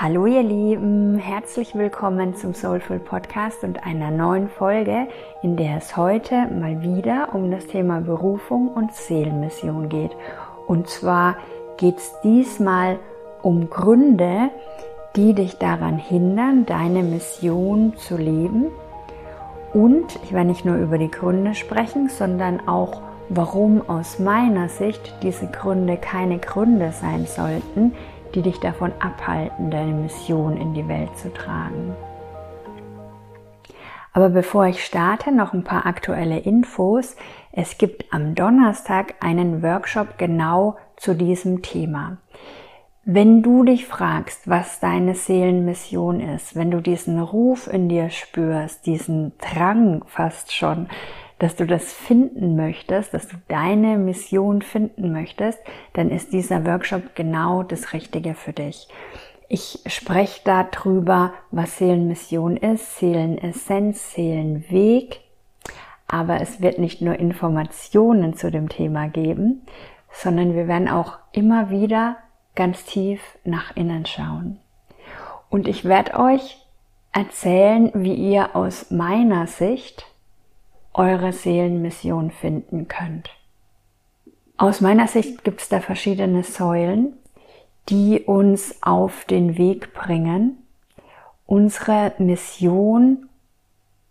Hallo ihr Lieben, herzlich willkommen zum Soulful Podcast und einer neuen Folge, in der es heute mal wieder um das Thema Berufung und Seelenmission geht. Und zwar geht es diesmal um Gründe, die dich daran hindern, deine Mission zu leben. Und ich werde nicht nur über die Gründe sprechen, sondern auch, warum aus meiner Sicht diese Gründe keine Gründe sein sollten, die dich davon abhalten, deine Mission in die Welt zu tragen. Aber bevor ich starte, noch ein paar aktuelle Infos. Es gibt am Donnerstag einen Workshop genau zu diesem Thema. Wenn du dich fragst, was deine Seelenmission ist, wenn du diesen Ruf in dir spürst, diesen Drang fast schon, dass du das finden möchtest, dass du deine Mission finden möchtest, dann ist dieser Workshop genau das Richtige für dich. Ich spreche darüber, was Seelenmission ist, Seelenessenz, Seelenweg, aber es wird nicht nur Informationen zu dem Thema geben, sondern wir werden auch immer wieder ganz tief nach innen schauen. Und ich werde euch erzählen, wie ihr aus meiner Sicht eure Seelenmission finden könnt. Aus meiner Sicht gibt es da verschiedene Säulen, die uns auf den Weg bringen, unsere Mission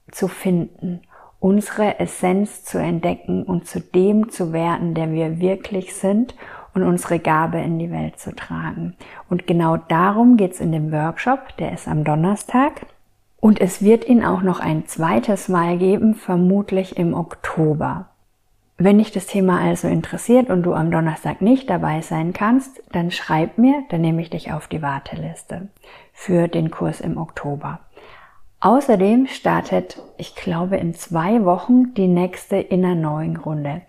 zu finden, unsere Essenz zu entdecken und zu dem zu werden, der wir wirklich sind und unsere Gabe in die Welt zu tragen. Und genau darum geht es in dem Workshop, der ist am Donnerstag. Und es wird ihn auch noch ein zweites Mal geben, vermutlich im Oktober. Wenn dich das Thema also interessiert und du am Donnerstag nicht dabei sein kannst, dann schreib mir, dann nehme ich dich auf die Warteliste für den Kurs im Oktober. Außerdem startet, ich glaube, in zwei Wochen die nächste Inner Knowing Runde.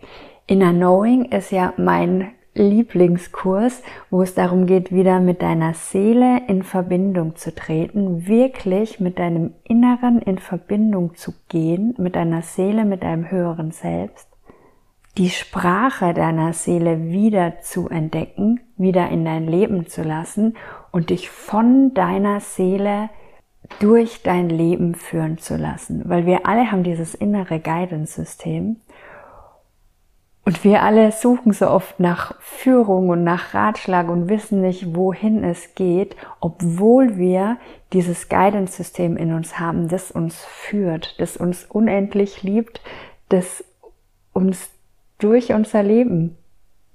Inner Knowing ist ja mein Lieblingskurs, wo es darum geht, wieder mit deiner Seele in Verbindung zu treten, wirklich mit deinem Inneren in Verbindung zu gehen, mit deiner Seele, mit deinem höheren Selbst, die Sprache deiner Seele wieder zu entdecken, wieder in dein Leben zu lassen und dich von deiner Seele durch dein Leben führen zu lassen, weil wir alle haben dieses innere Guidance-System und wir alle suchen so oft nach Führung und nach Ratschlag und wissen nicht, wohin es geht, obwohl wir dieses Guidance-System in uns haben, das uns führt, das uns unendlich liebt, das uns durch unser Leben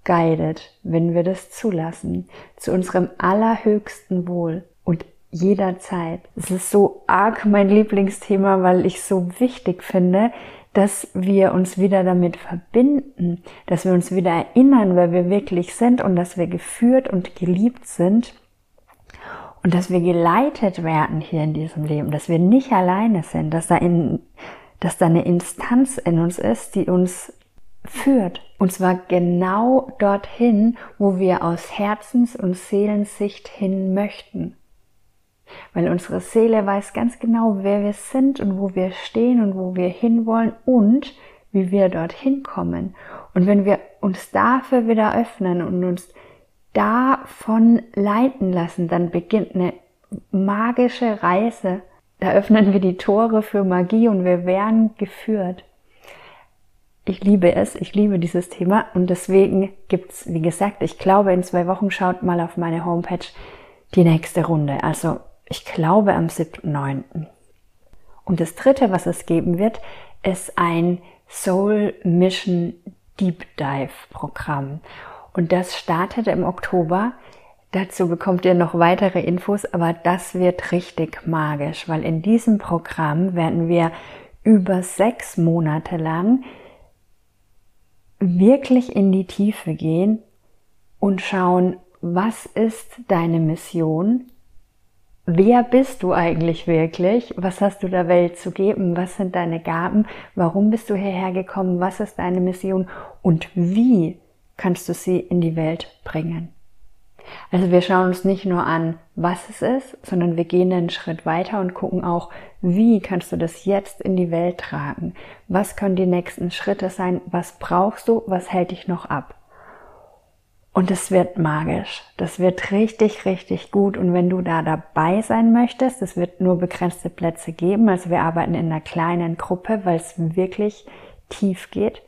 guidet, wenn wir das zulassen, zu unserem allerhöchsten Wohl und jederzeit. Es ist so arg mein Lieblingsthema, weil ich so wichtig finde, dass wir uns wieder damit verbinden, dass wir uns wieder erinnern, wer wir wirklich sind und dass wir geführt und geliebt sind und dass wir geleitet werden hier in diesem Leben, dass wir nicht alleine sind, dass da, in, dass da eine Instanz in uns ist, die uns führt. Und zwar genau dorthin, wo wir aus Herzens- und Seelensicht hin möchten. Weil unsere Seele weiß ganz genau, wer wir sind und wo wir stehen und wo wir hinwollen und wie wir dorthin kommen. Und wenn wir uns dafür wieder öffnen und uns davon leiten lassen, dann beginnt eine magische Reise. Da öffnen wir die Tore für Magie und wir werden geführt. Ich liebe es, ich liebe dieses Thema und deswegen gibt's, wie gesagt, ich glaube, in zwei Wochen schaut mal auf meine Homepage die nächste Runde. Also ich glaube am 7.9. Und das dritte, was es geben wird, ist ein Soul Mission Deep Dive Programm. Und das startet im Oktober. Dazu bekommt ihr noch weitere Infos, aber das wird richtig magisch, weil in diesem Programm werden wir über sechs Monate lang wirklich in die Tiefe gehen und schauen, was ist deine Mission, Wer bist du eigentlich wirklich? Was hast du der Welt zu geben? Was sind deine Gaben? Warum bist du hierher gekommen? Was ist deine Mission? Und wie kannst du sie in die Welt bringen? Also wir schauen uns nicht nur an, was es ist, sondern wir gehen einen Schritt weiter und gucken auch, wie kannst du das jetzt in die Welt tragen? Was können die nächsten Schritte sein? Was brauchst du? Was hält dich noch ab? Und es wird magisch. Das wird richtig, richtig gut. Und wenn du da dabei sein möchtest, es wird nur begrenzte Plätze geben. Also wir arbeiten in einer kleinen Gruppe, weil es wirklich tief geht.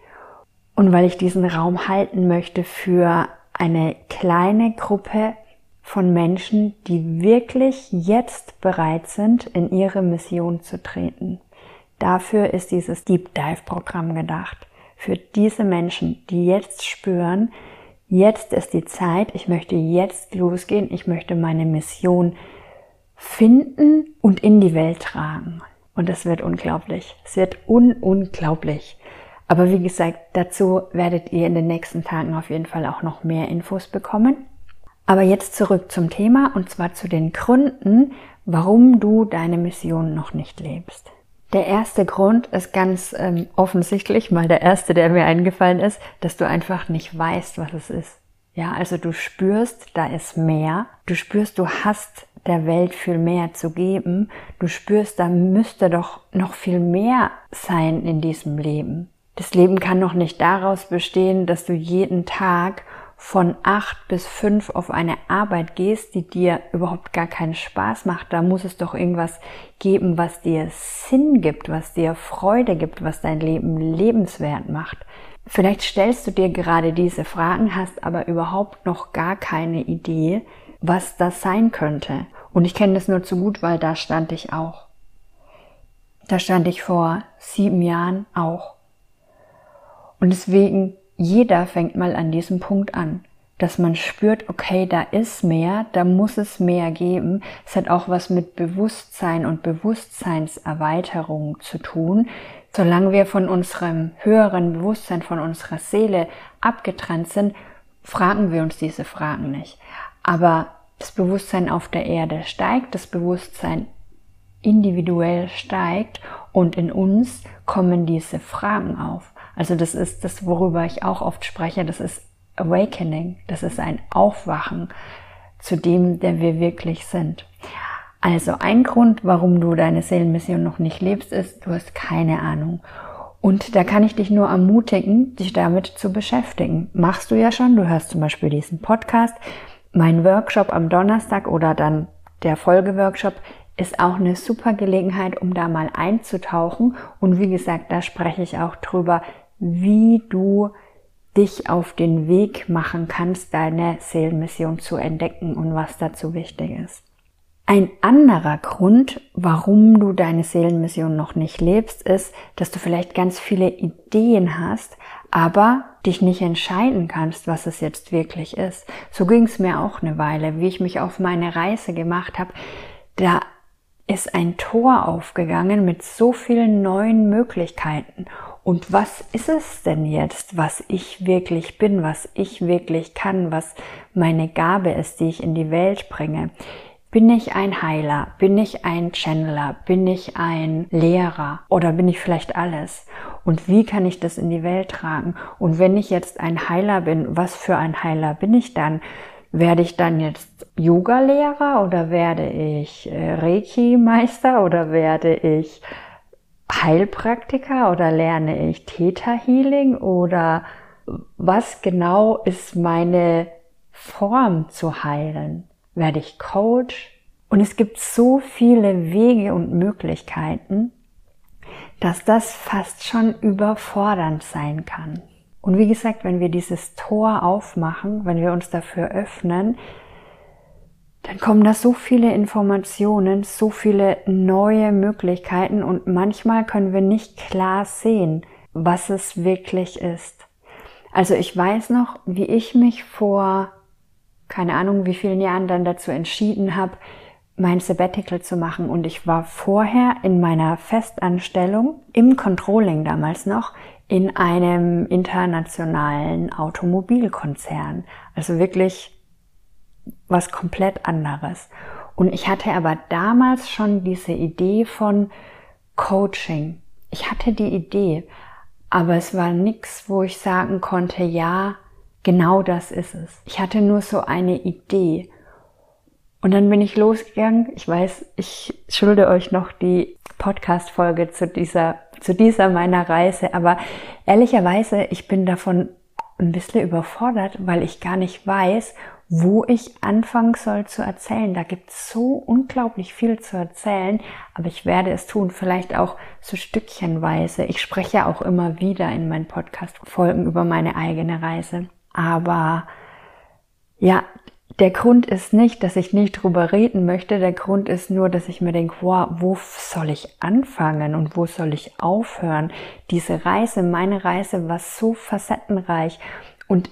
Und weil ich diesen Raum halten möchte für eine kleine Gruppe von Menschen, die wirklich jetzt bereit sind, in ihre Mission zu treten. Dafür ist dieses Deep Dive Programm gedacht. Für diese Menschen, die jetzt spüren, jetzt ist die Zeit, ich möchte jetzt losgehen, ich möchte meine Mission finden und in die Welt tragen. Und es wird unglaublich. Es wird un unglaublich. Aber wie gesagt, dazu werdet ihr in den nächsten Tagen auf jeden Fall auch noch mehr Infos bekommen. Aber jetzt zurück zum Thema und zwar zu den Gründen, warum du deine Mission noch nicht lebst. Der erste Grund ist ganz ähm, offensichtlich, mal der erste, der mir eingefallen ist, dass du einfach nicht weißt, was es ist. Ja, also du spürst, da ist mehr. Du spürst, du hast der Welt viel mehr zu geben. Du spürst, da müsste doch noch viel mehr sein in diesem Leben. Das Leben kann noch nicht daraus bestehen, dass du jeden Tag von acht bis fünf auf eine Arbeit gehst, die dir überhaupt gar keinen Spaß macht, da muss es doch irgendwas geben, was dir Sinn gibt, was dir Freude gibt, was dein Leben lebenswert macht. Vielleicht stellst du dir gerade diese Fragen, hast aber überhaupt noch gar keine Idee, was das sein könnte. Und ich kenne das nur zu gut, weil da stand ich auch. Da stand ich vor sieben Jahren auch. Und deswegen jeder fängt mal an diesem Punkt an, dass man spürt, okay, da ist mehr, da muss es mehr geben. Es hat auch was mit Bewusstsein und Bewusstseinserweiterung zu tun. Solange wir von unserem höheren Bewusstsein, von unserer Seele abgetrennt sind, fragen wir uns diese Fragen nicht. Aber das Bewusstsein auf der Erde steigt, das Bewusstsein individuell steigt und in uns kommen diese Fragen auf. Also das ist das, worüber ich auch oft spreche, das ist Awakening, das ist ein Aufwachen zu dem, der wir wirklich sind. Also ein Grund, warum du deine Seelenmission noch nicht lebst, ist, du hast keine Ahnung. Und da kann ich dich nur ermutigen, dich damit zu beschäftigen. Machst du ja schon, du hörst zum Beispiel diesen Podcast. Mein Workshop am Donnerstag oder dann der Folgeworkshop ist auch eine super Gelegenheit, um da mal einzutauchen. Und wie gesagt, da spreche ich auch drüber, wie du dich auf den Weg machen kannst, deine Seelenmission zu entdecken und was dazu wichtig ist. Ein anderer Grund, warum du deine Seelenmission noch nicht lebst, ist, dass du vielleicht ganz viele Ideen hast, aber dich nicht entscheiden kannst, was es jetzt wirklich ist. So ging es mir auch eine Weile, wie ich mich auf meine Reise gemacht habe. Da ist ein Tor aufgegangen mit so vielen neuen Möglichkeiten und was ist es denn jetzt, was ich wirklich bin, was ich wirklich kann, was meine Gabe ist, die ich in die Welt bringe? Bin ich ein Heiler? Bin ich ein Channeler? Bin ich ein Lehrer? Oder bin ich vielleicht alles? Und wie kann ich das in die Welt tragen? Und wenn ich jetzt ein Heiler bin, was für ein Heiler bin ich dann? Werde ich dann jetzt Yoga-Lehrer oder werde ich äh, Reiki-Meister oder werde ich Heilpraktiker oder lerne ich Theta Healing oder was genau ist meine Form zu heilen? Werde ich Coach? Und es gibt so viele Wege und Möglichkeiten, dass das fast schon überfordernd sein kann. Und wie gesagt, wenn wir dieses Tor aufmachen, wenn wir uns dafür öffnen, dann kommen da so viele Informationen, so viele neue Möglichkeiten und manchmal können wir nicht klar sehen, was es wirklich ist. Also ich weiß noch, wie ich mich vor, keine Ahnung, wie vielen Jahren dann dazu entschieden habe, mein Sabbatical zu machen. Und ich war vorher in meiner Festanstellung im Controlling damals noch in einem internationalen Automobilkonzern. Also wirklich was komplett anderes. Und ich hatte aber damals schon diese Idee von Coaching. Ich hatte die Idee, aber es war nichts, wo ich sagen konnte, ja, genau das ist es. Ich hatte nur so eine Idee. Und dann bin ich losgegangen. Ich weiß, ich schulde euch noch die Podcast-Folge zu dieser, zu dieser meiner Reise. Aber ehrlicherweise, ich bin davon ein bisschen überfordert, weil ich gar nicht weiß, wo ich anfangen soll zu erzählen. Da gibt es so unglaublich viel zu erzählen, aber ich werde es tun, vielleicht auch so stückchenweise. Ich spreche auch immer wieder in meinen Podcast-Folgen über meine eigene Reise. Aber ja, der Grund ist nicht, dass ich nicht drüber reden möchte. Der Grund ist nur, dass ich mir denke, wow, wo soll ich anfangen und wo soll ich aufhören? Diese Reise, meine Reise war so facettenreich und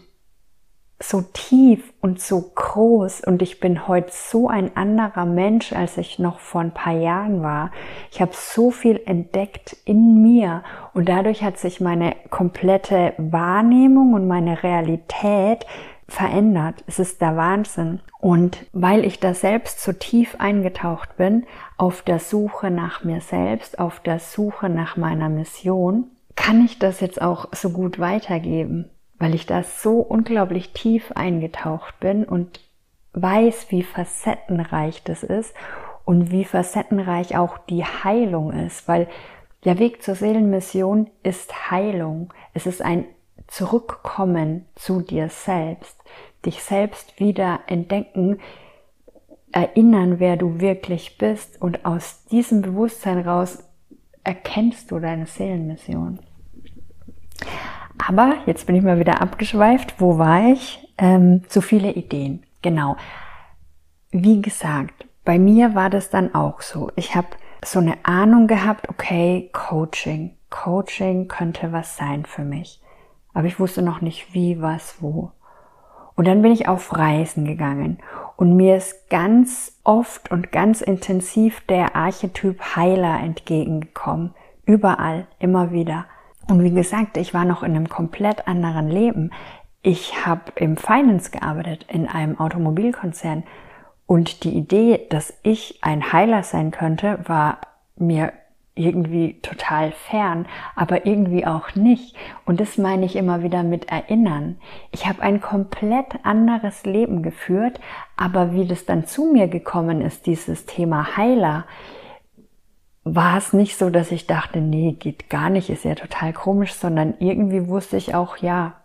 so tief und so groß und ich bin heute so ein anderer Mensch, als ich noch vor ein paar Jahren war. Ich habe so viel entdeckt in mir und dadurch hat sich meine komplette Wahrnehmung und meine Realität verändert. Es ist der Wahnsinn. Und weil ich da selbst so tief eingetaucht bin, auf der Suche nach mir selbst, auf der Suche nach meiner Mission, kann ich das jetzt auch so gut weitergeben, weil ich da so unglaublich tief eingetaucht bin und weiß, wie facettenreich das ist und wie facettenreich auch die Heilung ist, weil der Weg zur Seelenmission ist Heilung. Es ist ein Zurückkommen zu dir selbst, dich selbst wieder entdecken, erinnern, wer du wirklich bist und aus diesem Bewusstsein raus erkennst du deine Seelenmission. Aber jetzt bin ich mal wieder abgeschweift. Wo war ich? Ähm, zu viele Ideen. Genau. Wie gesagt, bei mir war das dann auch so. Ich habe so eine Ahnung gehabt, okay, Coaching. Coaching könnte was sein für mich aber ich wusste noch nicht wie, was, wo. Und dann bin ich auf Reisen gegangen und mir ist ganz oft und ganz intensiv der Archetyp Heiler entgegengekommen. Überall, immer wieder. Und wie gesagt, ich war noch in einem komplett anderen Leben. Ich habe im Finance gearbeitet, in einem Automobilkonzern. Und die Idee, dass ich ein Heiler sein könnte, war mir irgendwie total fern, aber irgendwie auch nicht. Und das meine ich immer wieder mit erinnern. Ich habe ein komplett anderes Leben geführt, aber wie das dann zu mir gekommen ist, dieses Thema Heiler, war es nicht so, dass ich dachte, nee, geht gar nicht, ist ja total komisch, sondern irgendwie wusste ich auch, ja,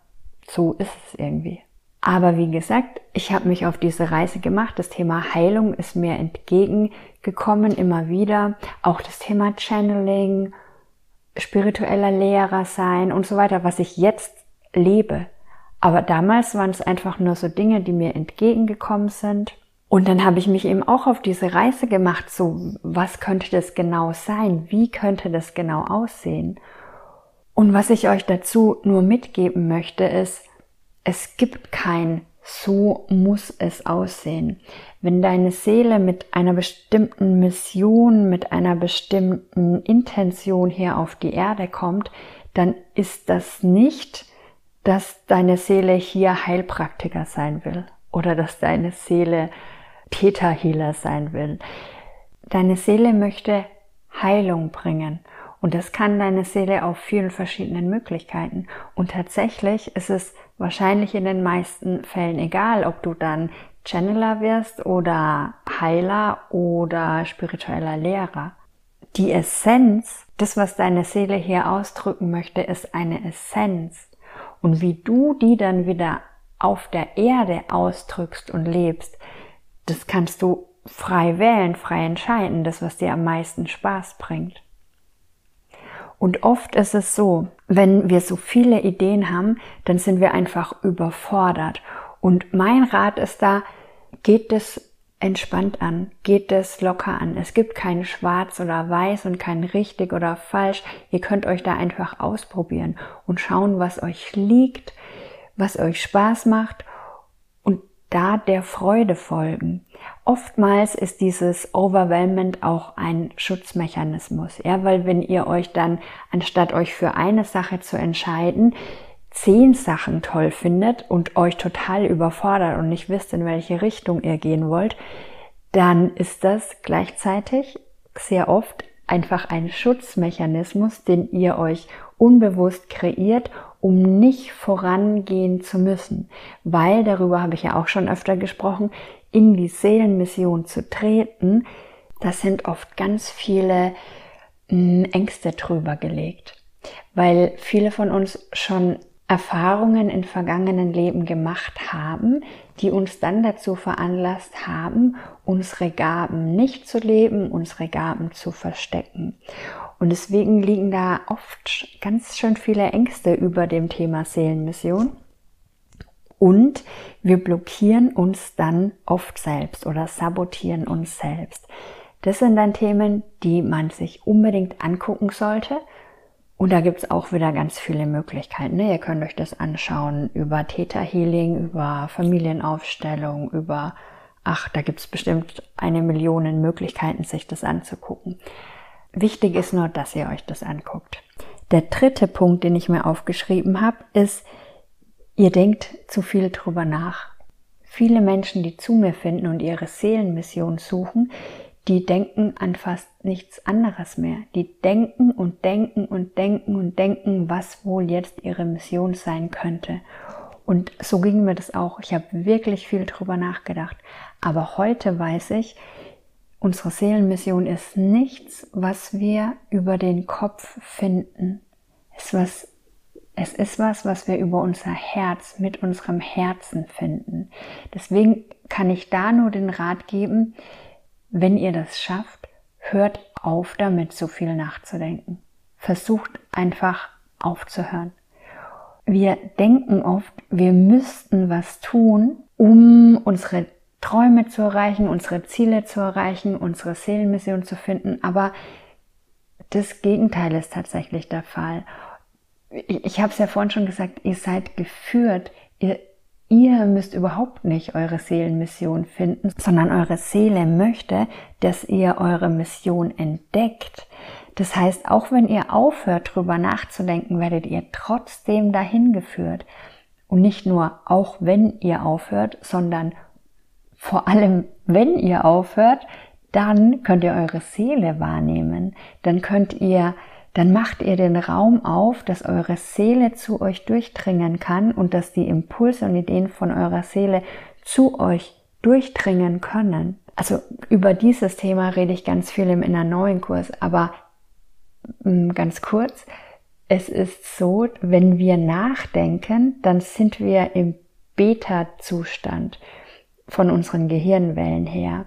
so ist es irgendwie. Aber wie gesagt, ich habe mich auf diese Reise gemacht. Das Thema Heilung ist mir entgegengekommen immer wieder. Auch das Thema Channeling, spiritueller Lehrer sein und so weiter, was ich jetzt lebe. Aber damals waren es einfach nur so Dinge, die mir entgegengekommen sind. Und dann habe ich mich eben auch auf diese Reise gemacht, so was könnte das genau sein? Wie könnte das genau aussehen? Und was ich euch dazu nur mitgeben möchte, ist, es gibt kein so muss es aussehen. Wenn deine Seele mit einer bestimmten Mission, mit einer bestimmten Intention hier auf die Erde kommt, dann ist das nicht, dass deine Seele hier Heilpraktiker sein will oder dass deine Seele Täterhealer sein will. Deine Seele möchte Heilung bringen. Und das kann deine Seele auf vielen verschiedenen Möglichkeiten. Und tatsächlich ist es wahrscheinlich in den meisten Fällen egal, ob du dann Channeler wirst oder Heiler oder spiritueller Lehrer. Die Essenz, das, was deine Seele hier ausdrücken möchte, ist eine Essenz. Und wie du die dann wieder auf der Erde ausdrückst und lebst, das kannst du frei wählen, frei entscheiden, das, was dir am meisten Spaß bringt. Und oft ist es so, wenn wir so viele Ideen haben, dann sind wir einfach überfordert. Und mein Rat ist da, geht es entspannt an, geht es locker an. Es gibt kein Schwarz oder Weiß und kein richtig oder falsch. Ihr könnt euch da einfach ausprobieren und schauen, was euch liegt, was euch Spaß macht da der Freude folgen. Oftmals ist dieses Overwhelmment auch ein Schutzmechanismus, ja, weil wenn ihr euch dann, anstatt euch für eine Sache zu entscheiden, zehn Sachen toll findet und euch total überfordert und nicht wisst, in welche Richtung ihr gehen wollt, dann ist das gleichzeitig sehr oft einfach ein Schutzmechanismus, den ihr euch unbewusst kreiert, um nicht vorangehen zu müssen, weil darüber habe ich ja auch schon öfter gesprochen, in die Seelenmission zu treten, da sind oft ganz viele hm, Ängste drüber gelegt, weil viele von uns schon Erfahrungen in vergangenen Leben gemacht haben, die uns dann dazu veranlasst haben, unsere Gaben nicht zu leben, unsere Gaben zu verstecken. Und deswegen liegen da oft ganz schön viele Ängste über dem Thema Seelenmission. Und wir blockieren uns dann oft selbst oder sabotieren uns selbst. Das sind dann Themen, die man sich unbedingt angucken sollte. Und da gibt's auch wieder ganz viele Möglichkeiten. Ne? Ihr könnt euch das anschauen über Theta Healing, über Familienaufstellung, über, ach, da gibt's bestimmt eine Million Möglichkeiten, sich das anzugucken. Wichtig ist nur, dass ihr euch das anguckt. Der dritte Punkt, den ich mir aufgeschrieben habe, ist, ihr denkt zu viel drüber nach. Viele Menschen, die zu mir finden und ihre Seelenmission suchen, die denken an fast nichts anderes mehr. Die denken und denken und denken und denken, was wohl jetzt ihre Mission sein könnte. Und so ging mir das auch. Ich habe wirklich viel drüber nachgedacht. Aber heute weiß ich, unsere Seelenmission ist nichts, was wir über den Kopf finden. Es ist was, es ist was, was wir über unser Herz, mit unserem Herzen finden. Deswegen kann ich da nur den Rat geben, wenn ihr das schafft, hört auf damit, so viel nachzudenken. Versucht einfach aufzuhören. Wir denken oft, wir müssten was tun, um unsere Träume zu erreichen, unsere Ziele zu erreichen, unsere Seelenmission zu finden, aber das Gegenteil ist tatsächlich der Fall. Ich, ich habe es ja vorhin schon gesagt, ihr seid geführt, ihr Ihr müsst überhaupt nicht eure Seelenmission finden, sondern eure Seele möchte, dass ihr eure Mission entdeckt. Das heißt, auch wenn ihr aufhört, drüber nachzudenken, werdet ihr trotzdem dahin geführt. Und nicht nur auch wenn ihr aufhört, sondern vor allem wenn ihr aufhört, dann könnt ihr eure Seele wahrnehmen. Dann könnt ihr dann macht ihr den Raum auf, dass eure Seele zu euch durchdringen kann und dass die Impulse und Ideen von eurer Seele zu euch durchdringen können. Also über dieses Thema rede ich ganz viel im Inner Neuen Kurs, aber mm, ganz kurz, es ist so, wenn wir nachdenken, dann sind wir im Beta-Zustand von unseren Gehirnwellen her.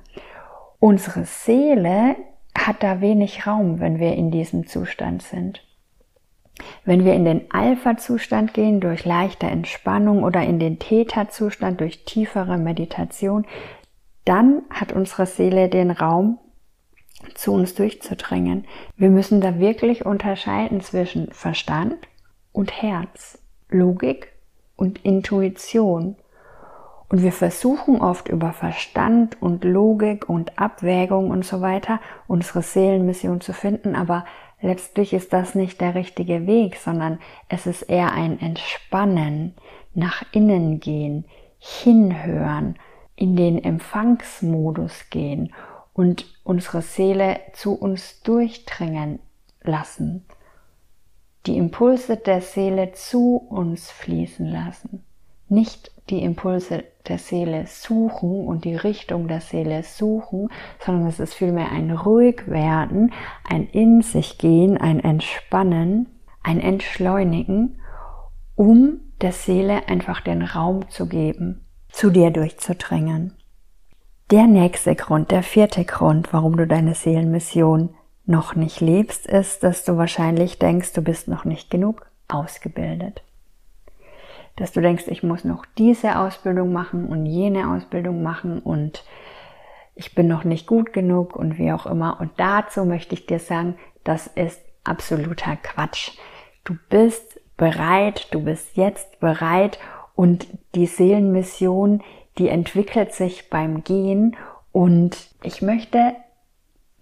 Unsere Seele hat da wenig Raum, wenn wir in diesem Zustand sind. Wenn wir in den Alpha-Zustand gehen durch leichte Entspannung oder in den Theta-Zustand durch tiefere Meditation, dann hat unsere Seele den Raum, zu uns durchzudringen. Wir müssen da wirklich unterscheiden zwischen Verstand und Herz, Logik und Intuition. Und wir versuchen oft über Verstand und Logik und Abwägung und so weiter unsere Seelenmission zu finden, aber letztlich ist das nicht der richtige Weg, sondern es ist eher ein Entspannen, nach innen gehen, hinhören, in den Empfangsmodus gehen und unsere Seele zu uns durchdringen lassen, die Impulse der Seele zu uns fließen lassen nicht die Impulse der Seele suchen und die Richtung der Seele suchen, sondern es ist vielmehr ein Ruhigwerden, ein In sich gehen, ein Entspannen, ein Entschleunigen, um der Seele einfach den Raum zu geben, zu dir durchzudringen. Der nächste Grund, der vierte Grund, warum du deine Seelenmission noch nicht lebst, ist, dass du wahrscheinlich denkst, du bist noch nicht genug ausgebildet dass du denkst, ich muss noch diese Ausbildung machen und jene Ausbildung machen und ich bin noch nicht gut genug und wie auch immer. Und dazu möchte ich dir sagen, das ist absoluter Quatsch. Du bist bereit, du bist jetzt bereit und die Seelenmission, die entwickelt sich beim Gehen und ich möchte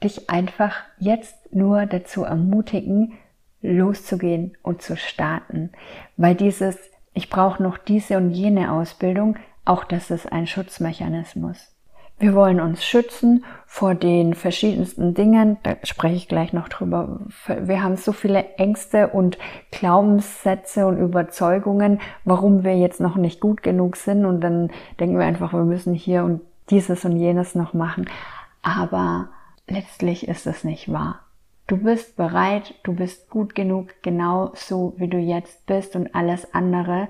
dich einfach jetzt nur dazu ermutigen, loszugehen und zu starten, weil dieses ich brauche noch diese und jene Ausbildung, auch das ist ein Schutzmechanismus. Wir wollen uns schützen vor den verschiedensten Dingen, da spreche ich gleich noch drüber. Wir haben so viele Ängste und Glaubenssätze und Überzeugungen, warum wir jetzt noch nicht gut genug sind und dann denken wir einfach, wir müssen hier und dieses und jenes noch machen. Aber letztlich ist es nicht wahr. Du bist bereit, du bist gut genug, genau so wie du jetzt bist und alles andere.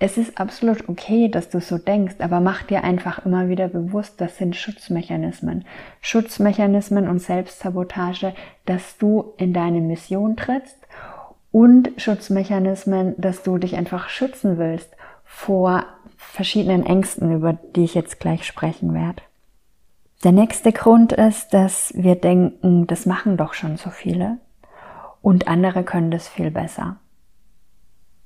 Es ist absolut okay, dass du so denkst, aber mach dir einfach immer wieder bewusst, das sind Schutzmechanismen. Schutzmechanismen und Selbstsabotage, dass du in deine Mission trittst und Schutzmechanismen, dass du dich einfach schützen willst vor verschiedenen Ängsten, über die ich jetzt gleich sprechen werde. Der nächste Grund ist, dass wir denken, das machen doch schon so viele und andere können das viel besser.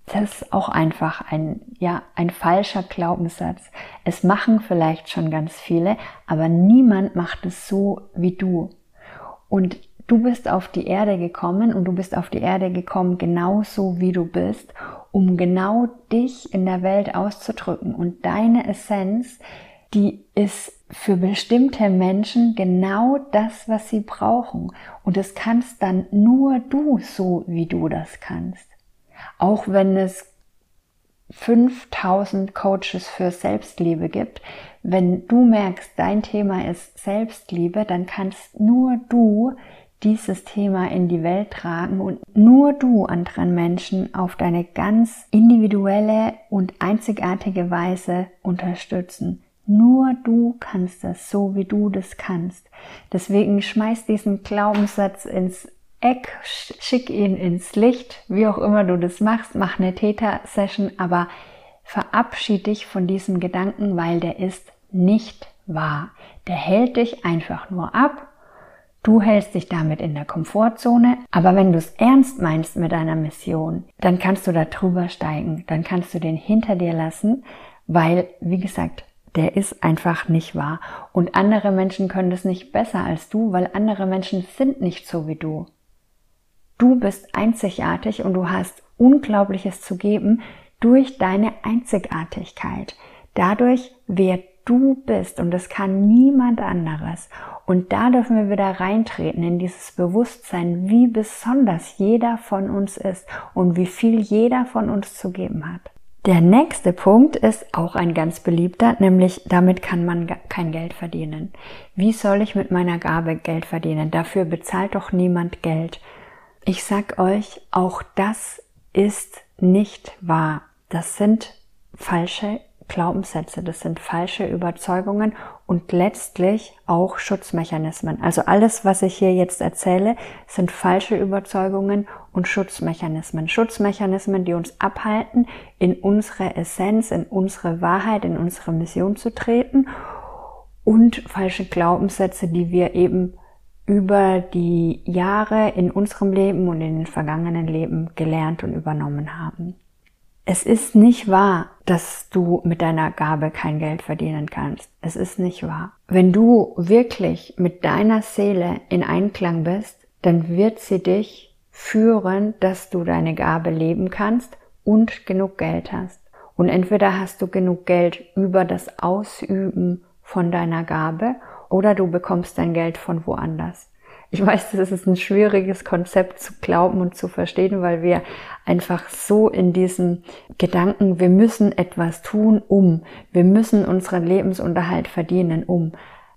Das ist auch einfach ein, ja, ein falscher Glaubenssatz. Es machen vielleicht schon ganz viele, aber niemand macht es so wie du. Und du bist auf die Erde gekommen und du bist auf die Erde gekommen genauso wie du bist, um genau dich in der Welt auszudrücken und deine Essenz, die ist für bestimmte Menschen genau das, was sie brauchen. Und es kannst dann nur du so, wie du das kannst. Auch wenn es 5000 Coaches für Selbstliebe gibt, wenn du merkst, dein Thema ist Selbstliebe, dann kannst nur du dieses Thema in die Welt tragen und nur du anderen Menschen auf deine ganz individuelle und einzigartige Weise unterstützen. Nur du kannst das so, wie du das kannst. Deswegen schmeiß diesen Glaubenssatz ins Eck, schick ihn ins Licht, wie auch immer du das machst, mach eine Theta-Session, aber verabschied dich von diesem Gedanken, weil der ist nicht wahr. Der hält dich einfach nur ab. Du hältst dich damit in der Komfortzone, aber wenn du es ernst meinst mit deiner Mission, dann kannst du da drüber steigen, dann kannst du den hinter dir lassen, weil, wie gesagt, der ist einfach nicht wahr. Und andere Menschen können das nicht besser als du, weil andere Menschen sind nicht so wie du. Du bist einzigartig und du hast Unglaubliches zu geben durch deine Einzigartigkeit. Dadurch, wer du bist und das kann niemand anderes. Und da dürfen wir wieder reintreten in dieses Bewusstsein, wie besonders jeder von uns ist und wie viel jeder von uns zu geben hat. Der nächste Punkt ist auch ein ganz beliebter, nämlich damit kann man kein Geld verdienen. Wie soll ich mit meiner Gabe Geld verdienen? Dafür bezahlt doch niemand Geld. Ich sag euch, auch das ist nicht wahr. Das sind falsche Glaubenssätze, das sind falsche Überzeugungen und letztlich auch Schutzmechanismen. Also alles, was ich hier jetzt erzähle, sind falsche Überzeugungen und Schutzmechanismen. Schutzmechanismen, die uns abhalten, in unsere Essenz, in unsere Wahrheit, in unsere Mission zu treten und falsche Glaubenssätze, die wir eben über die Jahre in unserem Leben und in den vergangenen Leben gelernt und übernommen haben. Es ist nicht wahr, dass du mit deiner Gabe kein Geld verdienen kannst. Es ist nicht wahr. Wenn du wirklich mit deiner Seele in Einklang bist, dann wird sie dich führen, dass du deine Gabe leben kannst und genug Geld hast. Und entweder hast du genug Geld über das Ausüben von deiner Gabe oder du bekommst dein Geld von woanders. Ich weiß, das ist ein schwieriges Konzept zu glauben und zu verstehen, weil wir einfach so in diesem Gedanken, wir müssen etwas tun, um, wir müssen unseren Lebensunterhalt verdienen, um.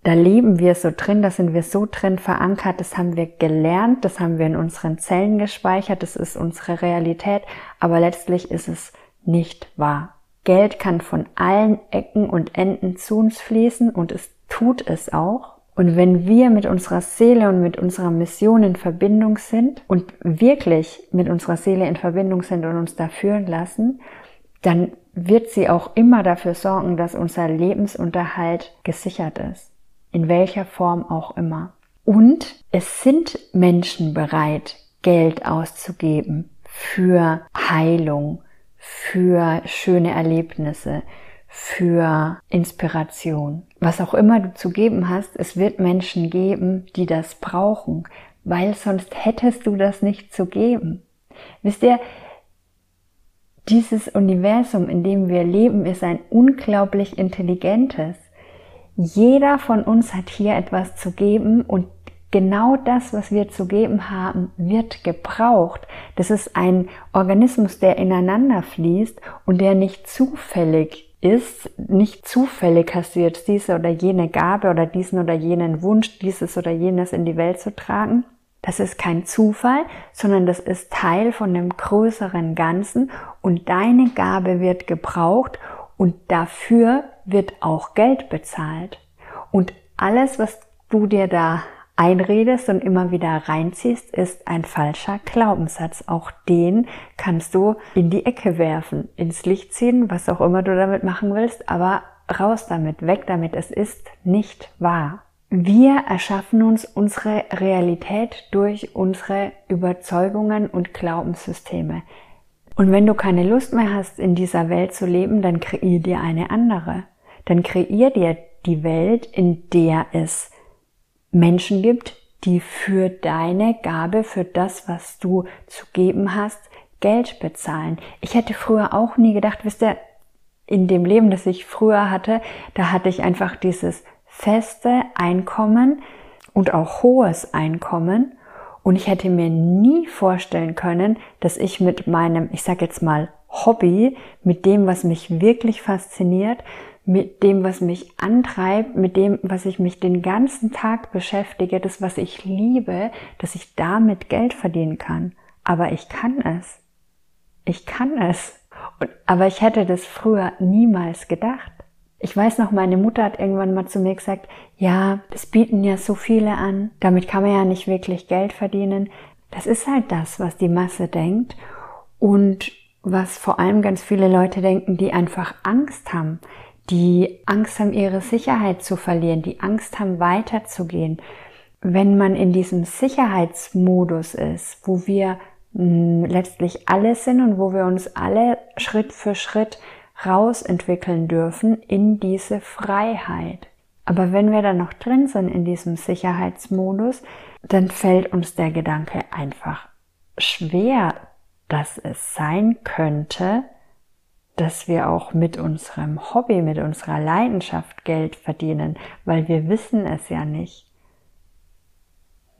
Da leben wir so drin, da sind wir so drin verankert, das haben wir gelernt, das haben wir in unseren Zellen gespeichert, das ist unsere Realität, aber letztlich ist es nicht wahr. Geld kann von allen Ecken und Enden zu uns fließen und es tut es auch. Und wenn wir mit unserer Seele und mit unserer Mission in Verbindung sind und wirklich mit unserer Seele in Verbindung sind und uns da führen lassen, dann wird sie auch immer dafür sorgen, dass unser Lebensunterhalt gesichert ist. In welcher Form auch immer. Und es sind Menschen bereit, Geld auszugeben für Heilung, für schöne Erlebnisse, für Inspiration. Was auch immer du zu geben hast, es wird Menschen geben, die das brauchen, weil sonst hättest du das nicht zu geben. Wisst ihr, dieses Universum, in dem wir leben, ist ein unglaublich intelligentes. Jeder von uns hat hier etwas zu geben und genau das, was wir zu geben haben, wird gebraucht. Das ist ein Organismus, der ineinander fließt und der nicht zufällig ist, nicht zufällig hast du jetzt diese oder jene Gabe oder diesen oder jenen Wunsch, dieses oder jenes in die Welt zu tragen. Das ist kein Zufall, sondern das ist Teil von dem größeren Ganzen und deine Gabe wird gebraucht und dafür wird auch Geld bezahlt. Und alles, was du dir da einredest und immer wieder reinziehst, ist ein falscher Glaubenssatz. Auch den kannst du in die Ecke werfen, ins Licht ziehen, was auch immer du damit machen willst, aber raus damit, weg damit. Es ist nicht wahr. Wir erschaffen uns unsere Realität durch unsere Überzeugungen und Glaubenssysteme. Und wenn du keine Lust mehr hast, in dieser Welt zu leben, dann kreier dir eine andere. Dann kreier dir die Welt, in der es Menschen gibt, die für deine Gabe, für das, was du zu geben hast, Geld bezahlen. Ich hätte früher auch nie gedacht, wisst ihr, in dem Leben, das ich früher hatte, da hatte ich einfach dieses feste Einkommen und auch hohes Einkommen. Und ich hätte mir nie vorstellen können, dass ich mit meinem, ich sag jetzt mal, Hobby, mit dem, was mich wirklich fasziniert, mit dem, was mich antreibt, mit dem, was ich mich den ganzen Tag beschäftige, das, was ich liebe, dass ich damit Geld verdienen kann. Aber ich kann es. Ich kann es. Und, aber ich hätte das früher niemals gedacht. Ich weiß noch, meine Mutter hat irgendwann mal zu mir gesagt, ja, das bieten ja so viele an, damit kann man ja nicht wirklich Geld verdienen. Das ist halt das, was die Masse denkt und was vor allem ganz viele Leute denken, die einfach Angst haben die Angst haben, ihre Sicherheit zu verlieren, die Angst haben, weiterzugehen. Wenn man in diesem Sicherheitsmodus ist, wo wir mh, hm, letztlich alle sind und wo wir uns alle Schritt für Schritt rausentwickeln dürfen in diese Freiheit. Aber wenn wir dann noch drin sind in diesem Sicherheitsmodus, dann fällt uns der Gedanke einfach schwer, dass es sein könnte, dass wir auch mit unserem Hobby, mit unserer Leidenschaft Geld verdienen, weil wir wissen es ja nicht.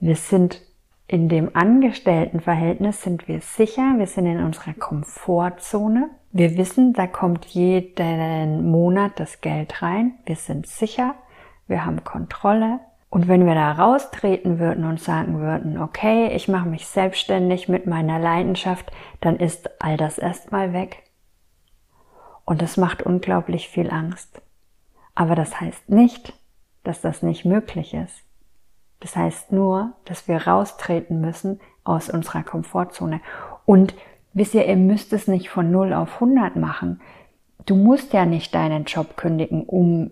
Wir sind in dem Angestelltenverhältnis sind wir sicher, wir sind in unserer Komfortzone. Wir wissen, da kommt jeden Monat das Geld rein. Wir sind sicher, wir haben Kontrolle. Und wenn wir da raustreten würden und sagen würden, okay, ich mache mich selbstständig mit meiner Leidenschaft, dann ist all das erstmal weg. Und das macht unglaublich viel Angst. Aber das heißt nicht, dass das nicht möglich ist. Das heißt nur, dass wir raustreten müssen aus unserer Komfortzone. Und wisst ihr, ihr müsst es nicht von 0 auf 100 machen. Du musst ja nicht deinen Job kündigen, um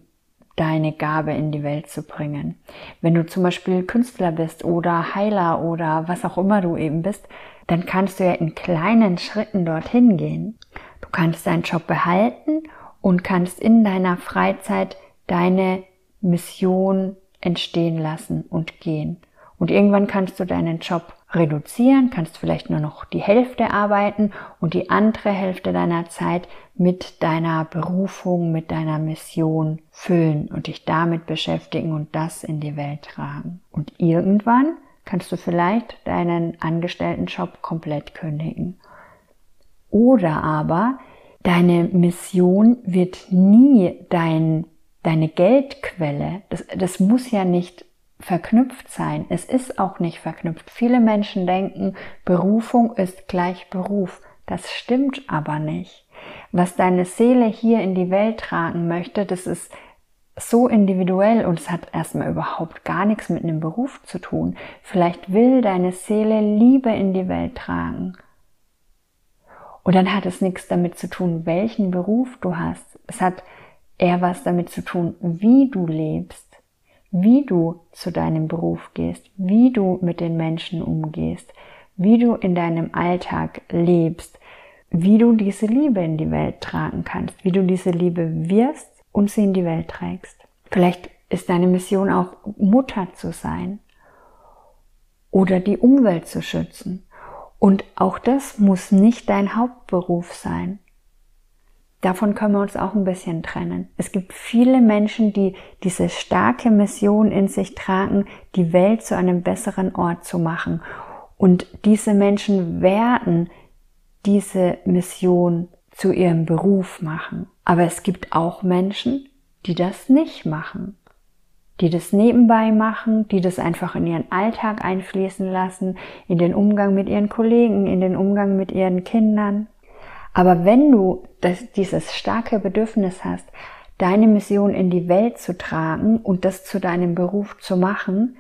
deine Gabe in die Welt zu bringen. Wenn du zum Beispiel Künstler bist oder Heiler oder was auch immer du eben bist, dann kannst du ja in kleinen Schritten dorthin gehen. Du kannst deinen Job behalten und kannst in deiner Freizeit deine Mission entstehen lassen und gehen. Und irgendwann kannst du deinen Job reduzieren, kannst vielleicht nur noch die Hälfte arbeiten und die andere Hälfte deiner Zeit mit deiner Berufung, mit deiner Mission füllen und dich damit beschäftigen und das in die Welt tragen. Und irgendwann kannst du vielleicht deinen Angestelltenjob komplett kündigen oder aber deine Mission wird nie dein, deine Geldquelle. Das, das muss ja nicht verknüpft sein. Es ist auch nicht verknüpft. Viele Menschen denken, Berufung ist gleich Beruf. Das stimmt aber nicht. Was deine Seele hier in die Welt tragen möchte, das ist so individuell und es hat erstmal überhaupt gar nichts mit einem Beruf zu tun. Vielleicht will deine Seele Liebe in die Welt tragen und dann hat es nichts damit zu tun, welchen Beruf du hast. Es hat eher was damit zu tun, wie du lebst, wie du zu deinem Beruf gehst, wie du mit den Menschen umgehst, wie du in deinem Alltag lebst, wie du diese Liebe in die Welt tragen kannst, wie du diese Liebe wirst und sie in die Welt trägst. Vielleicht ist deine Mission auch Mutter zu sein oder die Umwelt zu schützen und auch das muss nicht dein Hauptberuf sein. Davon können wir uns auch ein bisschen trennen. Es gibt viele Menschen, die diese starke Mission in sich tragen, die Welt zu einem besseren Ort zu machen. Und diese Menschen werden diese Mission zu ihrem Beruf machen. Aber es gibt auch Menschen, die das nicht machen. die das nebenbei machen, die das einfach in ihren Alltag einfließen lassen, in den Umgang mit ihren Kollegen, in den Umgang mit ihren Kindern. Aber wenn du das, dieses starke Bedürfnis hast, deine Mission in die Welt zu tragen und das zu deinem Beruf zu machen,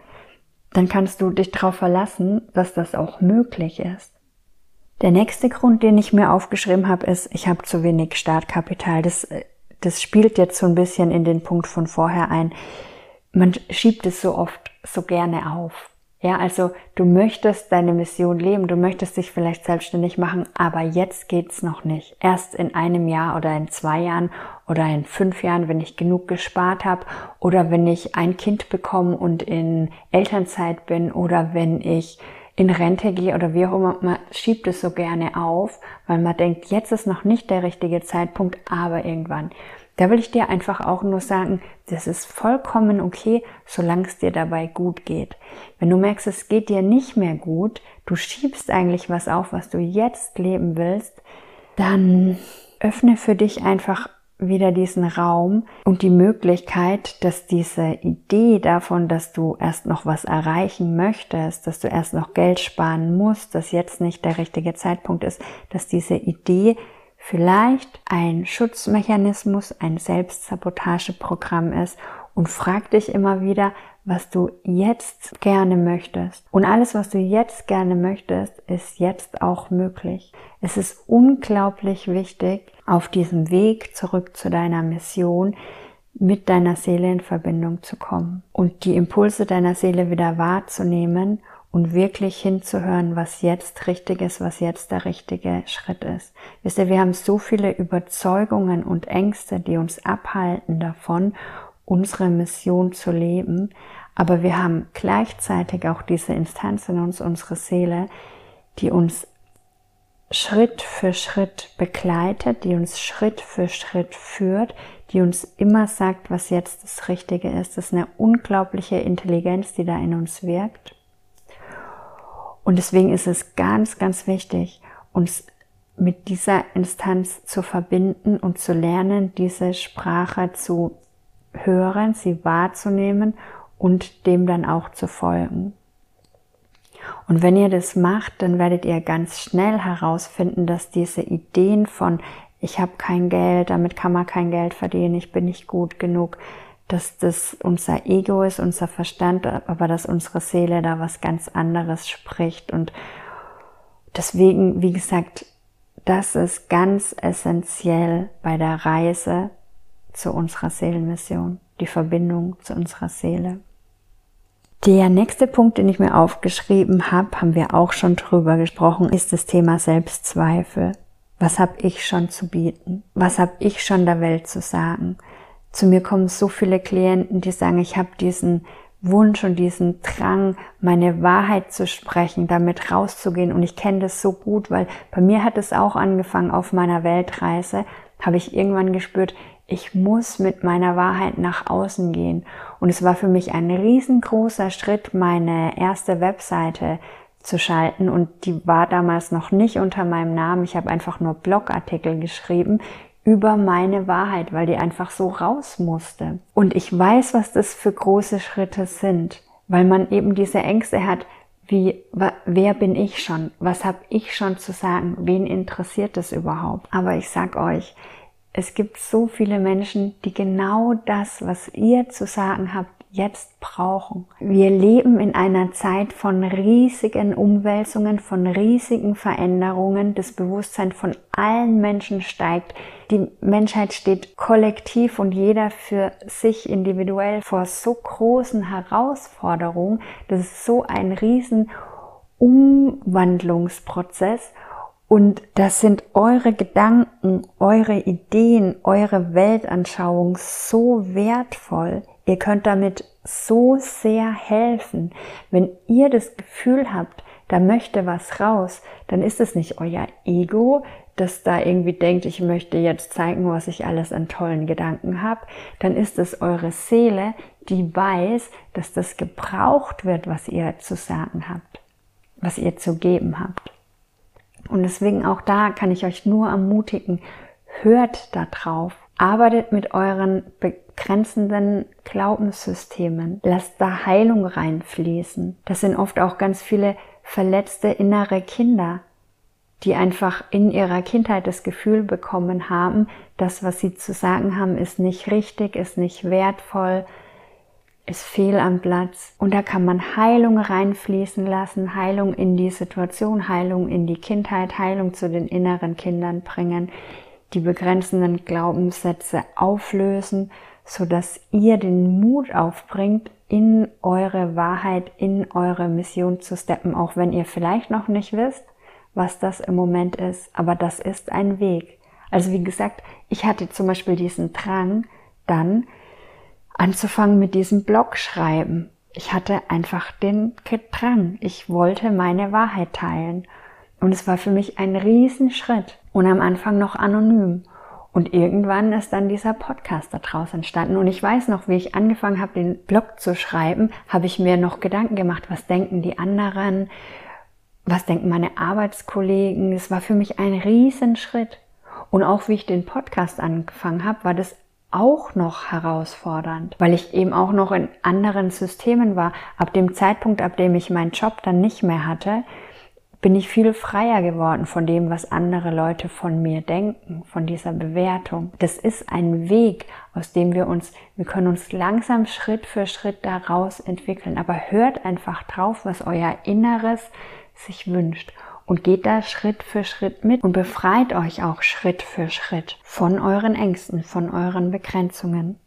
dann kannst du dich darauf verlassen, dass das auch möglich ist. Der nächste Grund, den ich mir aufgeschrieben habe, ist, ich habe zu wenig Startkapital. Das, das spielt jetzt so ein bisschen in den Punkt von vorher ein man schiebt es so oft so gerne auf. Ja, also du möchtest deine Mission leben, du möchtest dich vielleicht selbstständig machen, aber jetzt geht's noch nicht. Erst in einem Jahr oder in zwei Jahren oder in fünf Jahren, wenn ich genug gespart habe oder wenn ich ein Kind bekomme und in Elternzeit bin oder wenn ich in Rente gehe oder wie auch immer, man schiebt es so gerne auf, weil man denkt, jetzt ist noch nicht der richtige Zeitpunkt, aber irgendwann. Da will ich dir einfach auch nur sagen, das ist vollkommen okay, solange es dir dabei gut geht. Wenn du merkst, es geht dir nicht mehr gut, du schiebst eigentlich was auf, was du jetzt leben willst, dann öffne für dich einfach wieder diesen Raum und die Möglichkeit, dass diese Idee davon, dass du erst noch was erreichen möchtest, dass du erst noch Geld sparen musst, dass jetzt nicht der richtige Zeitpunkt ist, dass diese Idee vielleicht ein Schutzmechanismus, ein Selbstsabotageprogramm ist und frag dich immer wieder, was du jetzt gerne möchtest. Und alles, was du jetzt gerne möchtest, ist jetzt auch möglich. Es ist unglaublich wichtig, auf diesem Weg zurück zu deiner Mission mit deiner Seele in Verbindung zu kommen und die Impulse deiner Seele wieder wahrzunehmen und wirklich hinzuhören, was jetzt richtig ist, was jetzt der richtige Schritt ist. Wisst ihr, wir haben so viele Überzeugungen und Ängste, die uns abhalten davon, unsere Mission zu leben, aber wir haben gleichzeitig auch diese Instanz in uns, unsere Seele, die uns Schritt für Schritt begleitet, die uns Schritt für Schritt führt, die uns immer sagt, was jetzt das Richtige ist. Das ist eine unglaubliche Intelligenz, die da in uns wirkt. Und deswegen ist es ganz, ganz wichtig, uns mit dieser Instanz zu verbinden und zu lernen, diese Sprache zu hören, sie wahrzunehmen und dem dann auch zu folgen. Und wenn ihr das macht, dann werdet ihr ganz schnell herausfinden, dass diese Ideen von ich habe kein Geld, damit kann man kein Geld verdienen, ich bin nicht gut genug, dass das unser Ego ist, unser Verstand, aber dass unsere Seele da was ganz anderes spricht. Und deswegen, wie gesagt, das ist ganz essentiell bei der Reise zu unserer Seelenmission, die Verbindung zu unserer Seele. Der nächste Punkt, den ich mir aufgeschrieben habe, haben wir auch schon drüber gesprochen, ist das Thema Selbstzweifel. Was habe ich schon zu bieten? Was habe ich schon der Welt zu sagen? Zu mir kommen so viele Klienten, die sagen, ich habe diesen Wunsch und diesen Drang, meine Wahrheit zu sprechen, damit rauszugehen. Und ich kenne das so gut, weil bei mir hat es auch angefangen auf meiner Weltreise, habe ich irgendwann gespürt, ich muss mit meiner Wahrheit nach außen gehen. Und es war für mich ein riesengroßer Schritt, meine erste Webseite zu schalten. Und die war damals noch nicht unter meinem Namen. Ich habe einfach nur Blogartikel geschrieben über meine Wahrheit, weil die einfach so raus musste. Und ich weiß, was das für große Schritte sind, weil man eben diese Ängste hat, wie, wer bin ich schon? Was habe ich schon zu sagen? Wen interessiert das überhaupt? Aber ich sag euch, es gibt so viele Menschen, die genau das, was ihr zu sagen habt, jetzt brauchen. Wir leben in einer Zeit von riesigen Umwälzungen, von riesigen Veränderungen. Das Bewusstsein von allen Menschen steigt. Die Menschheit steht kollektiv und jeder für sich individuell vor so großen Herausforderungen. Das ist so ein riesen Umwandlungsprozess. Und das sind eure Gedanken, eure Ideen, eure Weltanschauung so wertvoll. Ihr könnt damit so sehr helfen. Wenn ihr das Gefühl habt, da möchte was raus, dann ist es nicht euer Ego, das da irgendwie denkt, ich möchte jetzt zeigen, was ich alles an tollen Gedanken habe, dann ist es eure Seele, die weiß, dass das gebraucht wird, was ihr zu sagen habt, was ihr zu geben habt. Und deswegen auch da kann ich euch nur ermutigen, hört da drauf, arbeitet mit euren begrenzenden Glaubenssystemen. Lasst da Heilung reinfließen. Das sind oft auch ganz viele verletzte innere Kinder, die einfach in ihrer Kindheit das Gefühl bekommen haben, das, was sie zu sagen haben, ist nicht richtig, ist nicht wertvoll, ist fehl am Platz. Und da kann man Heilung reinfließen lassen, Heilung in die Situation, Heilung in die Kindheit, Heilung zu den inneren Kindern bringen, die begrenzenden Glaubenssätze auflösen, so dass ihr den Mut aufbringt, in eure Wahrheit, in eure Mission zu steppen, auch wenn ihr vielleicht noch nicht wisst, was das im Moment ist, aber das ist ein Weg. Also wie gesagt, ich hatte zum Beispiel diesen Drang, dann anzufangen mit diesem Blog schreiben. Ich hatte einfach den Drang. Ich wollte meine Wahrheit teilen. Und es war für mich ein Riesenschritt. Und am Anfang noch anonym. Und irgendwann ist dann dieser Podcast daraus entstanden. Und ich weiß noch, wie ich angefangen habe, den Blog zu schreiben, habe ich mir noch Gedanken gemacht, was denken die anderen, was denken meine Arbeitskollegen. Es war für mich ein Riesenschritt. Und auch wie ich den Podcast angefangen habe, war das auch noch herausfordernd, weil ich eben auch noch in anderen Systemen war. Ab dem Zeitpunkt, ab dem ich meinen Job dann nicht mehr hatte, bin ich viel freier geworden von dem, was andere Leute von mir denken, von dieser Bewertung. Das ist ein Weg, aus dem wir uns, wir können uns langsam Schritt für Schritt daraus entwickeln. Aber hört einfach drauf, was euer Inneres sich wünscht und geht da Schritt für Schritt mit und befreit euch auch Schritt für Schritt von euren Ängsten, von euren Begrenzungen.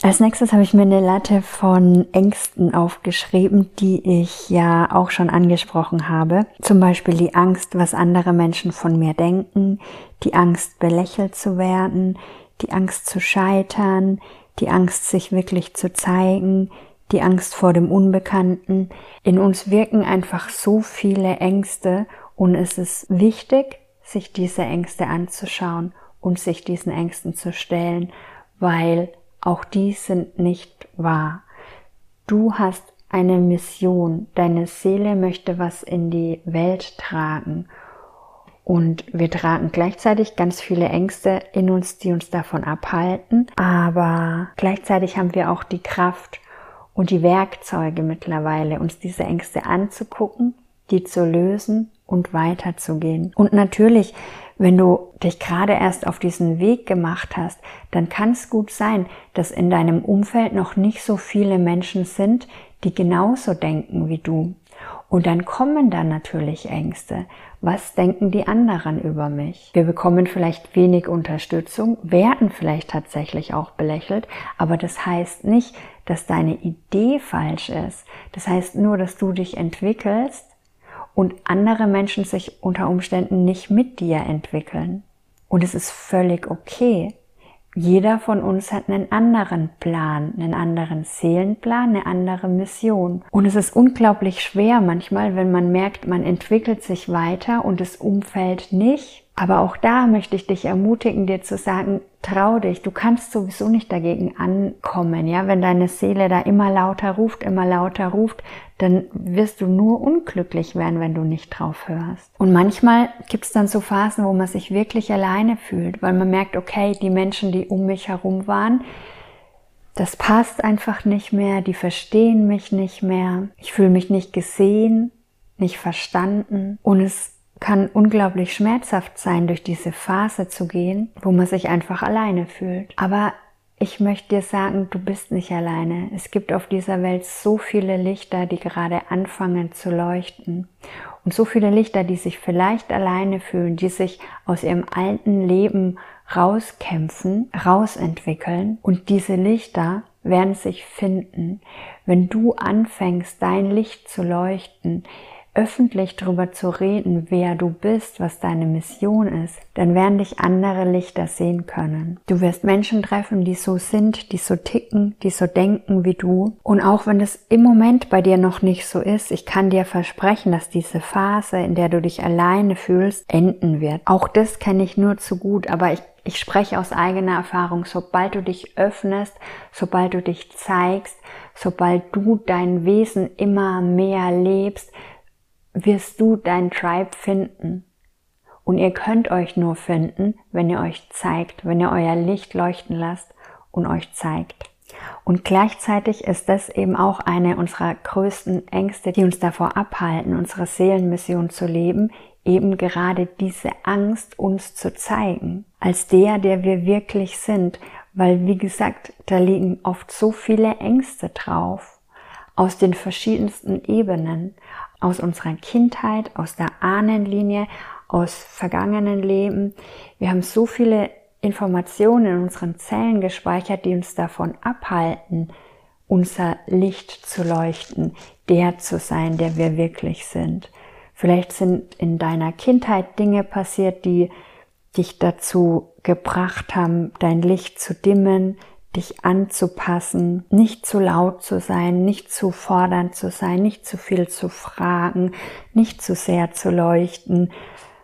Als nächstes habe ich mir eine Latte von Ängsten aufgeschrieben, die ich ja auch schon angesprochen habe. Zum Beispiel die Angst, was andere Menschen von mir denken, die Angst, belächelt zu werden, die Angst zu scheitern, die Angst, sich wirklich zu zeigen, die Angst vor dem Unbekannten. In uns wirken einfach so viele Ängste und es ist wichtig, sich diese Ängste anzuschauen und sich diesen Ängsten zu stellen, weil auch die sind nicht wahr. Du hast eine Mission, deine Seele möchte was in die Welt tragen und wir tragen gleichzeitig ganz viele Ängste in uns, die uns davon abhalten, aber gleichzeitig haben wir auch die Kraft und die Werkzeuge mittlerweile, uns diese Ängste anzugucken, die zu lösen und weiterzugehen. Und natürlich, wenn du dich gerade erst auf diesen Weg gemacht hast, dann kann es gut sein, dass in deinem Umfeld noch nicht so viele Menschen sind, die genauso denken wie du. Und dann kommen da natürlich Ängste. Was denken die anderen über mich? Wir bekommen vielleicht wenig Unterstützung, werden vielleicht tatsächlich auch belächelt, aber das heißt nicht, dass deine Idee falsch ist. Das heißt nur, dass du dich entwickelst und andere Menschen sich unter Umständen nicht mit dir entwickeln. Und es ist völlig okay. Jeder von uns hat einen anderen Plan, einen anderen Seelenplan, eine andere Mission. Und es ist unglaublich schwer manchmal, wenn man merkt, man entwickelt sich weiter und das Umfeld nicht. Aber auch da möchte ich dich ermutigen, dir zu sagen, trau dich, du kannst sowieso nicht dagegen ankommen, ja, wenn deine Seele da immer lauter ruft, immer lauter ruft, dann wirst du nur unglücklich werden, wenn du nicht drauf hörst. Und manchmal gibt es dann so Phasen, wo man sich wirklich alleine fühlt, weil man merkt, okay, die Menschen, die um mich herum waren, das passt einfach nicht mehr, die verstehen mich nicht mehr, ich fühle mich nicht gesehen, nicht verstanden und es kann unglaublich schmerzhaft sein, durch diese Phase zu gehen, wo man sich einfach alleine fühlt. Aber ich möchte dir sagen, du bist nicht alleine. Es gibt auf dieser Welt so viele Lichter, die gerade anfangen zu leuchten. Und so viele Lichter, die sich vielleicht alleine fühlen, die sich aus ihrem alten Leben rauskämpfen, rausentwickeln. Und diese Lichter werden sich finden. Wenn du anfängst, dein Licht zu leuchten, öffentlich darüber zu reden, wer du bist, was deine Mission ist, dann werden dich andere Lichter sehen können. Du wirst Menschen treffen, die so sind, die so ticken, die so denken wie du. Und auch wenn es im Moment bei dir noch nicht so ist, ich kann dir versprechen, dass diese Phase, in der du dich alleine fühlst, enden wird. Auch das kenne ich nur zu gut, aber ich ich spreche aus eigener Erfahrung, sobald du dich öffnest, sobald du dich zeigst, sobald du dein Wesen immer mehr lebst, wirst du dein Tribe finden. Und ihr könnt euch nur finden, wenn ihr euch zeigt, wenn ihr euer Licht leuchten lasst und euch zeigt. Und gleichzeitig ist das eben auch eine unserer größten Ängste, die uns davor abhalten, unsere Seelenmission zu leben, eben gerade diese Angst uns zu zeigen, als der, der wir wirklich sind, weil wie gesagt, da liegen oft so viele Ängste drauf, aus den verschiedensten Ebenen, aus unserer Kindheit, aus der Ahnenlinie, aus vergangenen Leben. Wir haben so viele Informationen in unseren Zellen gespeichert, die uns davon abhalten, unser Licht zu leuchten, der zu sein, der wir wirklich sind. Vielleicht sind in deiner Kindheit Dinge passiert, die dich dazu gebracht haben, dein Licht zu dimmen, dich anzupassen, nicht zu laut zu sein, nicht zu fordernd zu sein, nicht zu viel zu fragen, nicht zu sehr zu leuchten,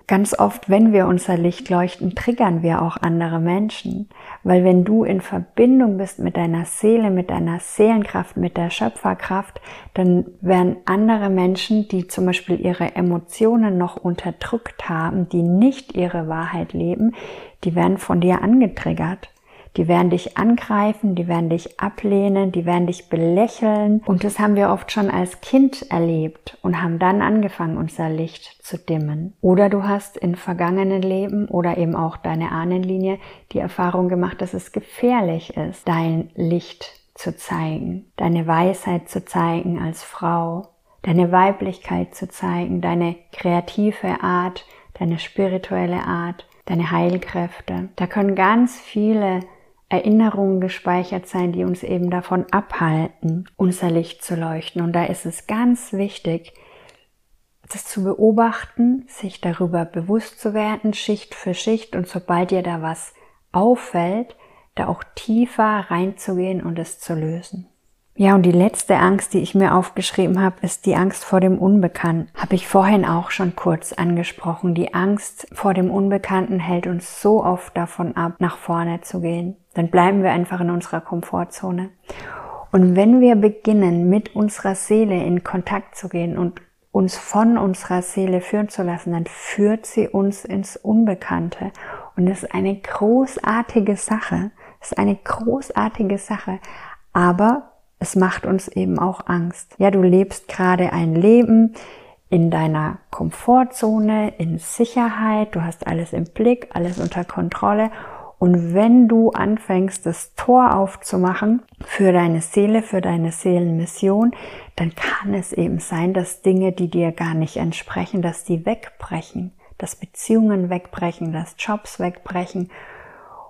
Ganz oft, wenn wir unser Licht leuchten, triggern wir auch andere Menschen. Weil wenn du in Verbindung bist mit deiner Seele, mit deiner Seelenkraft, mit der Schöpferkraft, dann werden andere Menschen, die zum Beispiel ihre Emotionen noch unterdrückt haben, die nicht ihre Wahrheit leben, die werden von dir angetriggert. Die werden dich angreifen, die werden dich ablehnen, die werden dich belächeln. Und das haben wir oft schon als Kind erlebt und haben dann angefangen, unser Licht zu dimmen. Oder du hast in vergangenen Leben oder eben auch deine Ahnenlinie die Erfahrung gemacht, dass es gefährlich ist, dein Licht zu zeigen, deine Weisheit zu zeigen als Frau, deine Weiblichkeit zu zeigen, deine kreative Art, deine spirituelle Art, deine Heilkräfte. Da können ganz viele Erinnerungen gespeichert sein, die uns eben davon abhalten, unser Licht zu leuchten. Und da ist es ganz wichtig, das zu beobachten, sich darüber bewusst zu werden, Schicht für Schicht und sobald dir da was auffällt, da auch tiefer reinzugehen und es zu lösen. Ja, und die letzte Angst, die ich mir aufgeschrieben habe, ist die Angst vor dem Unbekannten. Habe ich vorhin auch schon kurz angesprochen. Die Angst vor dem Unbekannten hält uns so oft davon ab, nach vorne zu gehen. Dann bleiben wir einfach in unserer Komfortzone. Und wenn wir beginnen, mit unserer Seele in Kontakt zu gehen und uns von unserer Seele führen zu lassen, dann führt sie uns ins Unbekannte. Und das ist eine großartige Sache. Das ist eine großartige Sache. Aber es macht uns eben auch Angst. Ja, du lebst gerade ein Leben in deiner Komfortzone, in Sicherheit, du hast alles im Blick, alles unter Kontrolle. Und wenn du anfängst, das Tor aufzumachen für deine Seele, für deine Seelenmission, dann kann es eben sein, dass Dinge, die dir gar nicht entsprechen, dass die wegbrechen, dass Beziehungen wegbrechen, dass Jobs wegbrechen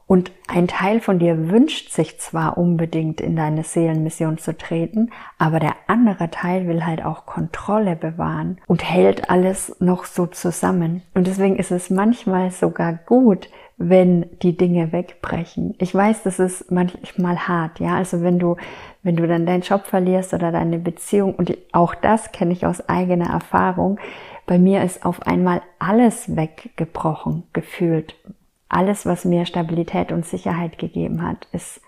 und ein Teil von dir wünscht sich zwar unbedingt in deine Seelenmission zu treten, aber der andere Teil will halt auch Kontrolle bewahren und hält alles noch so zusammen. Und deswegen ist es manchmal sogar gut, wenn die Dinge wegbrechen. Ich weiß, das ist manchmal hart, ja. Also wenn du, wenn du dann deinen Job verlierst oder deine Beziehung und auch das kenne ich aus eigener Erfahrung. Bei mir ist auf einmal alles weggebrochen gefühlt, alles, was mir Stabilität und Sicherheit gegeben hat, ist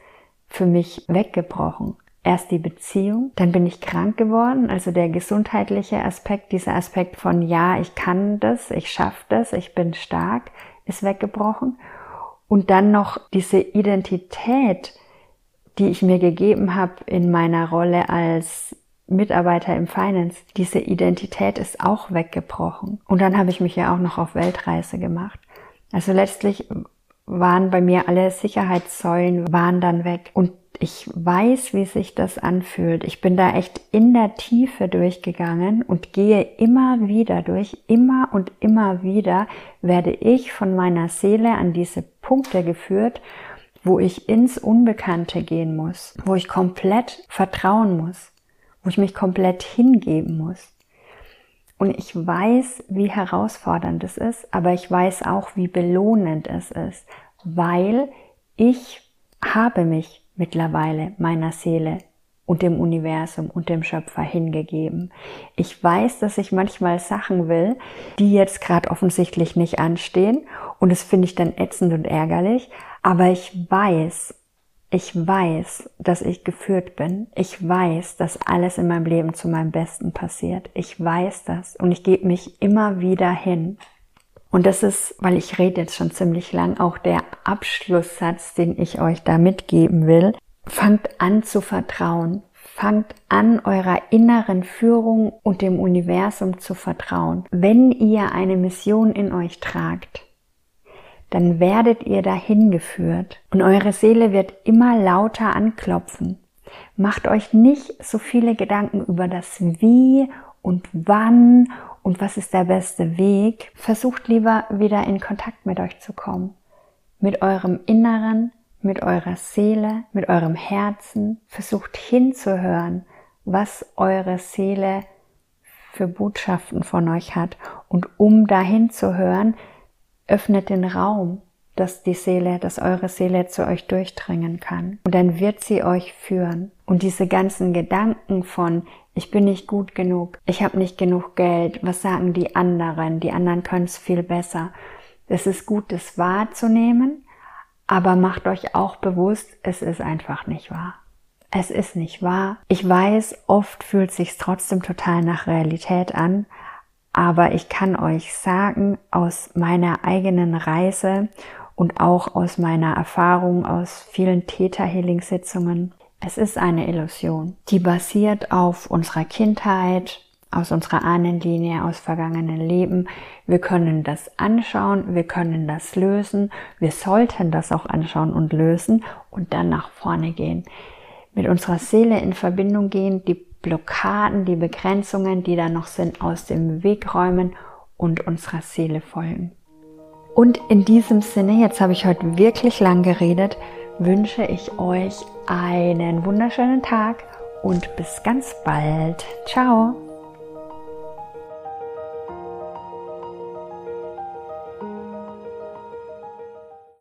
für mich weggebrochen. Erst die Beziehung, dann bin ich krank geworden, also der gesundheitliche Aspekt, dieser Aspekt von ja, ich kann das, ich schaffe das, ich bin stark, ist weggebrochen. Und dann noch diese Identität, die ich mir gegeben habe in meiner Rolle als Mitarbeiter im Finance, diese Identität ist auch weggebrochen. Und dann habe ich mich ja auch noch auf Weltreise gemacht. Also letztlich waren bei mir alle Sicherheitssäulen waren dann weg und ich weiß, wie sich das anfühlt. Ich bin da echt in der Tiefe durchgegangen und gehe immer wieder durch, immer und immer wieder werde ich von meiner Seele an diese Punkte geführt, wo ich ins Unbekannte gehen muss, wo ich komplett vertrauen muss, wo ich mich komplett hingeben muss. Und ich weiß, wie herausfordernd es ist, aber ich weiß auch, wie belohnend es ist, weil ich habe mich mittlerweile meiner Seele und dem Universum und dem Schöpfer hingegeben. Ich weiß, dass ich manchmal Sachen will, die jetzt gerade offensichtlich nicht anstehen und das finde ich dann ätzend und ärgerlich, aber ich weiß, ich weiß, dass ich geführt bin. Ich weiß, dass alles in meinem Leben zu meinem Besten passiert. Ich weiß das und ich gebe mich immer wieder hin. Und das ist, weil ich rede jetzt schon ziemlich lang, auch der Abschlusssatz, den ich euch da mitgeben will. Fangt an zu vertrauen. Fangt an, eurer inneren Führung und dem Universum zu vertrauen. Wenn ihr eine Mission in euch tragt, dann werdet ihr dahin geführt und eure Seele wird immer lauter anklopfen. Macht euch nicht so viele Gedanken über das Wie und wann und was ist der beste Weg. Versucht lieber wieder in Kontakt mit euch zu kommen. Mit eurem Inneren, mit eurer Seele, mit eurem Herzen. Versucht hinzuhören, was eure Seele für Botschaften von euch hat. Und um dahin zu hören, öffnet den Raum dass die Seele, dass eure Seele zu euch durchdringen kann. Und dann wird sie euch führen. Und diese ganzen Gedanken von, ich bin nicht gut genug, ich habe nicht genug Geld, was sagen die anderen, die anderen können es viel besser. Es ist gut, das wahrzunehmen, aber macht euch auch bewusst, es ist einfach nicht wahr. Es ist nicht wahr. Ich weiß, oft fühlt sich trotzdem total nach Realität an, aber ich kann euch sagen, aus meiner eigenen Reise und auch aus meiner Erfahrung aus vielen Täter-Healing-Sitzungen. Es ist eine Illusion, die basiert auf unserer Kindheit, aus unserer Ahnenlinie, aus vergangenen Leben. Wir können das anschauen, wir können das lösen, wir sollten das auch anschauen und lösen und dann nach vorne gehen. Mit unserer Seele in Verbindung gehen, die Blockaden, die Begrenzungen, die da noch sind, aus dem Weg räumen und unserer Seele folgen. Und in diesem Sinne, jetzt habe ich heute wirklich lang geredet, wünsche ich euch einen wunderschönen Tag und bis ganz bald. Ciao!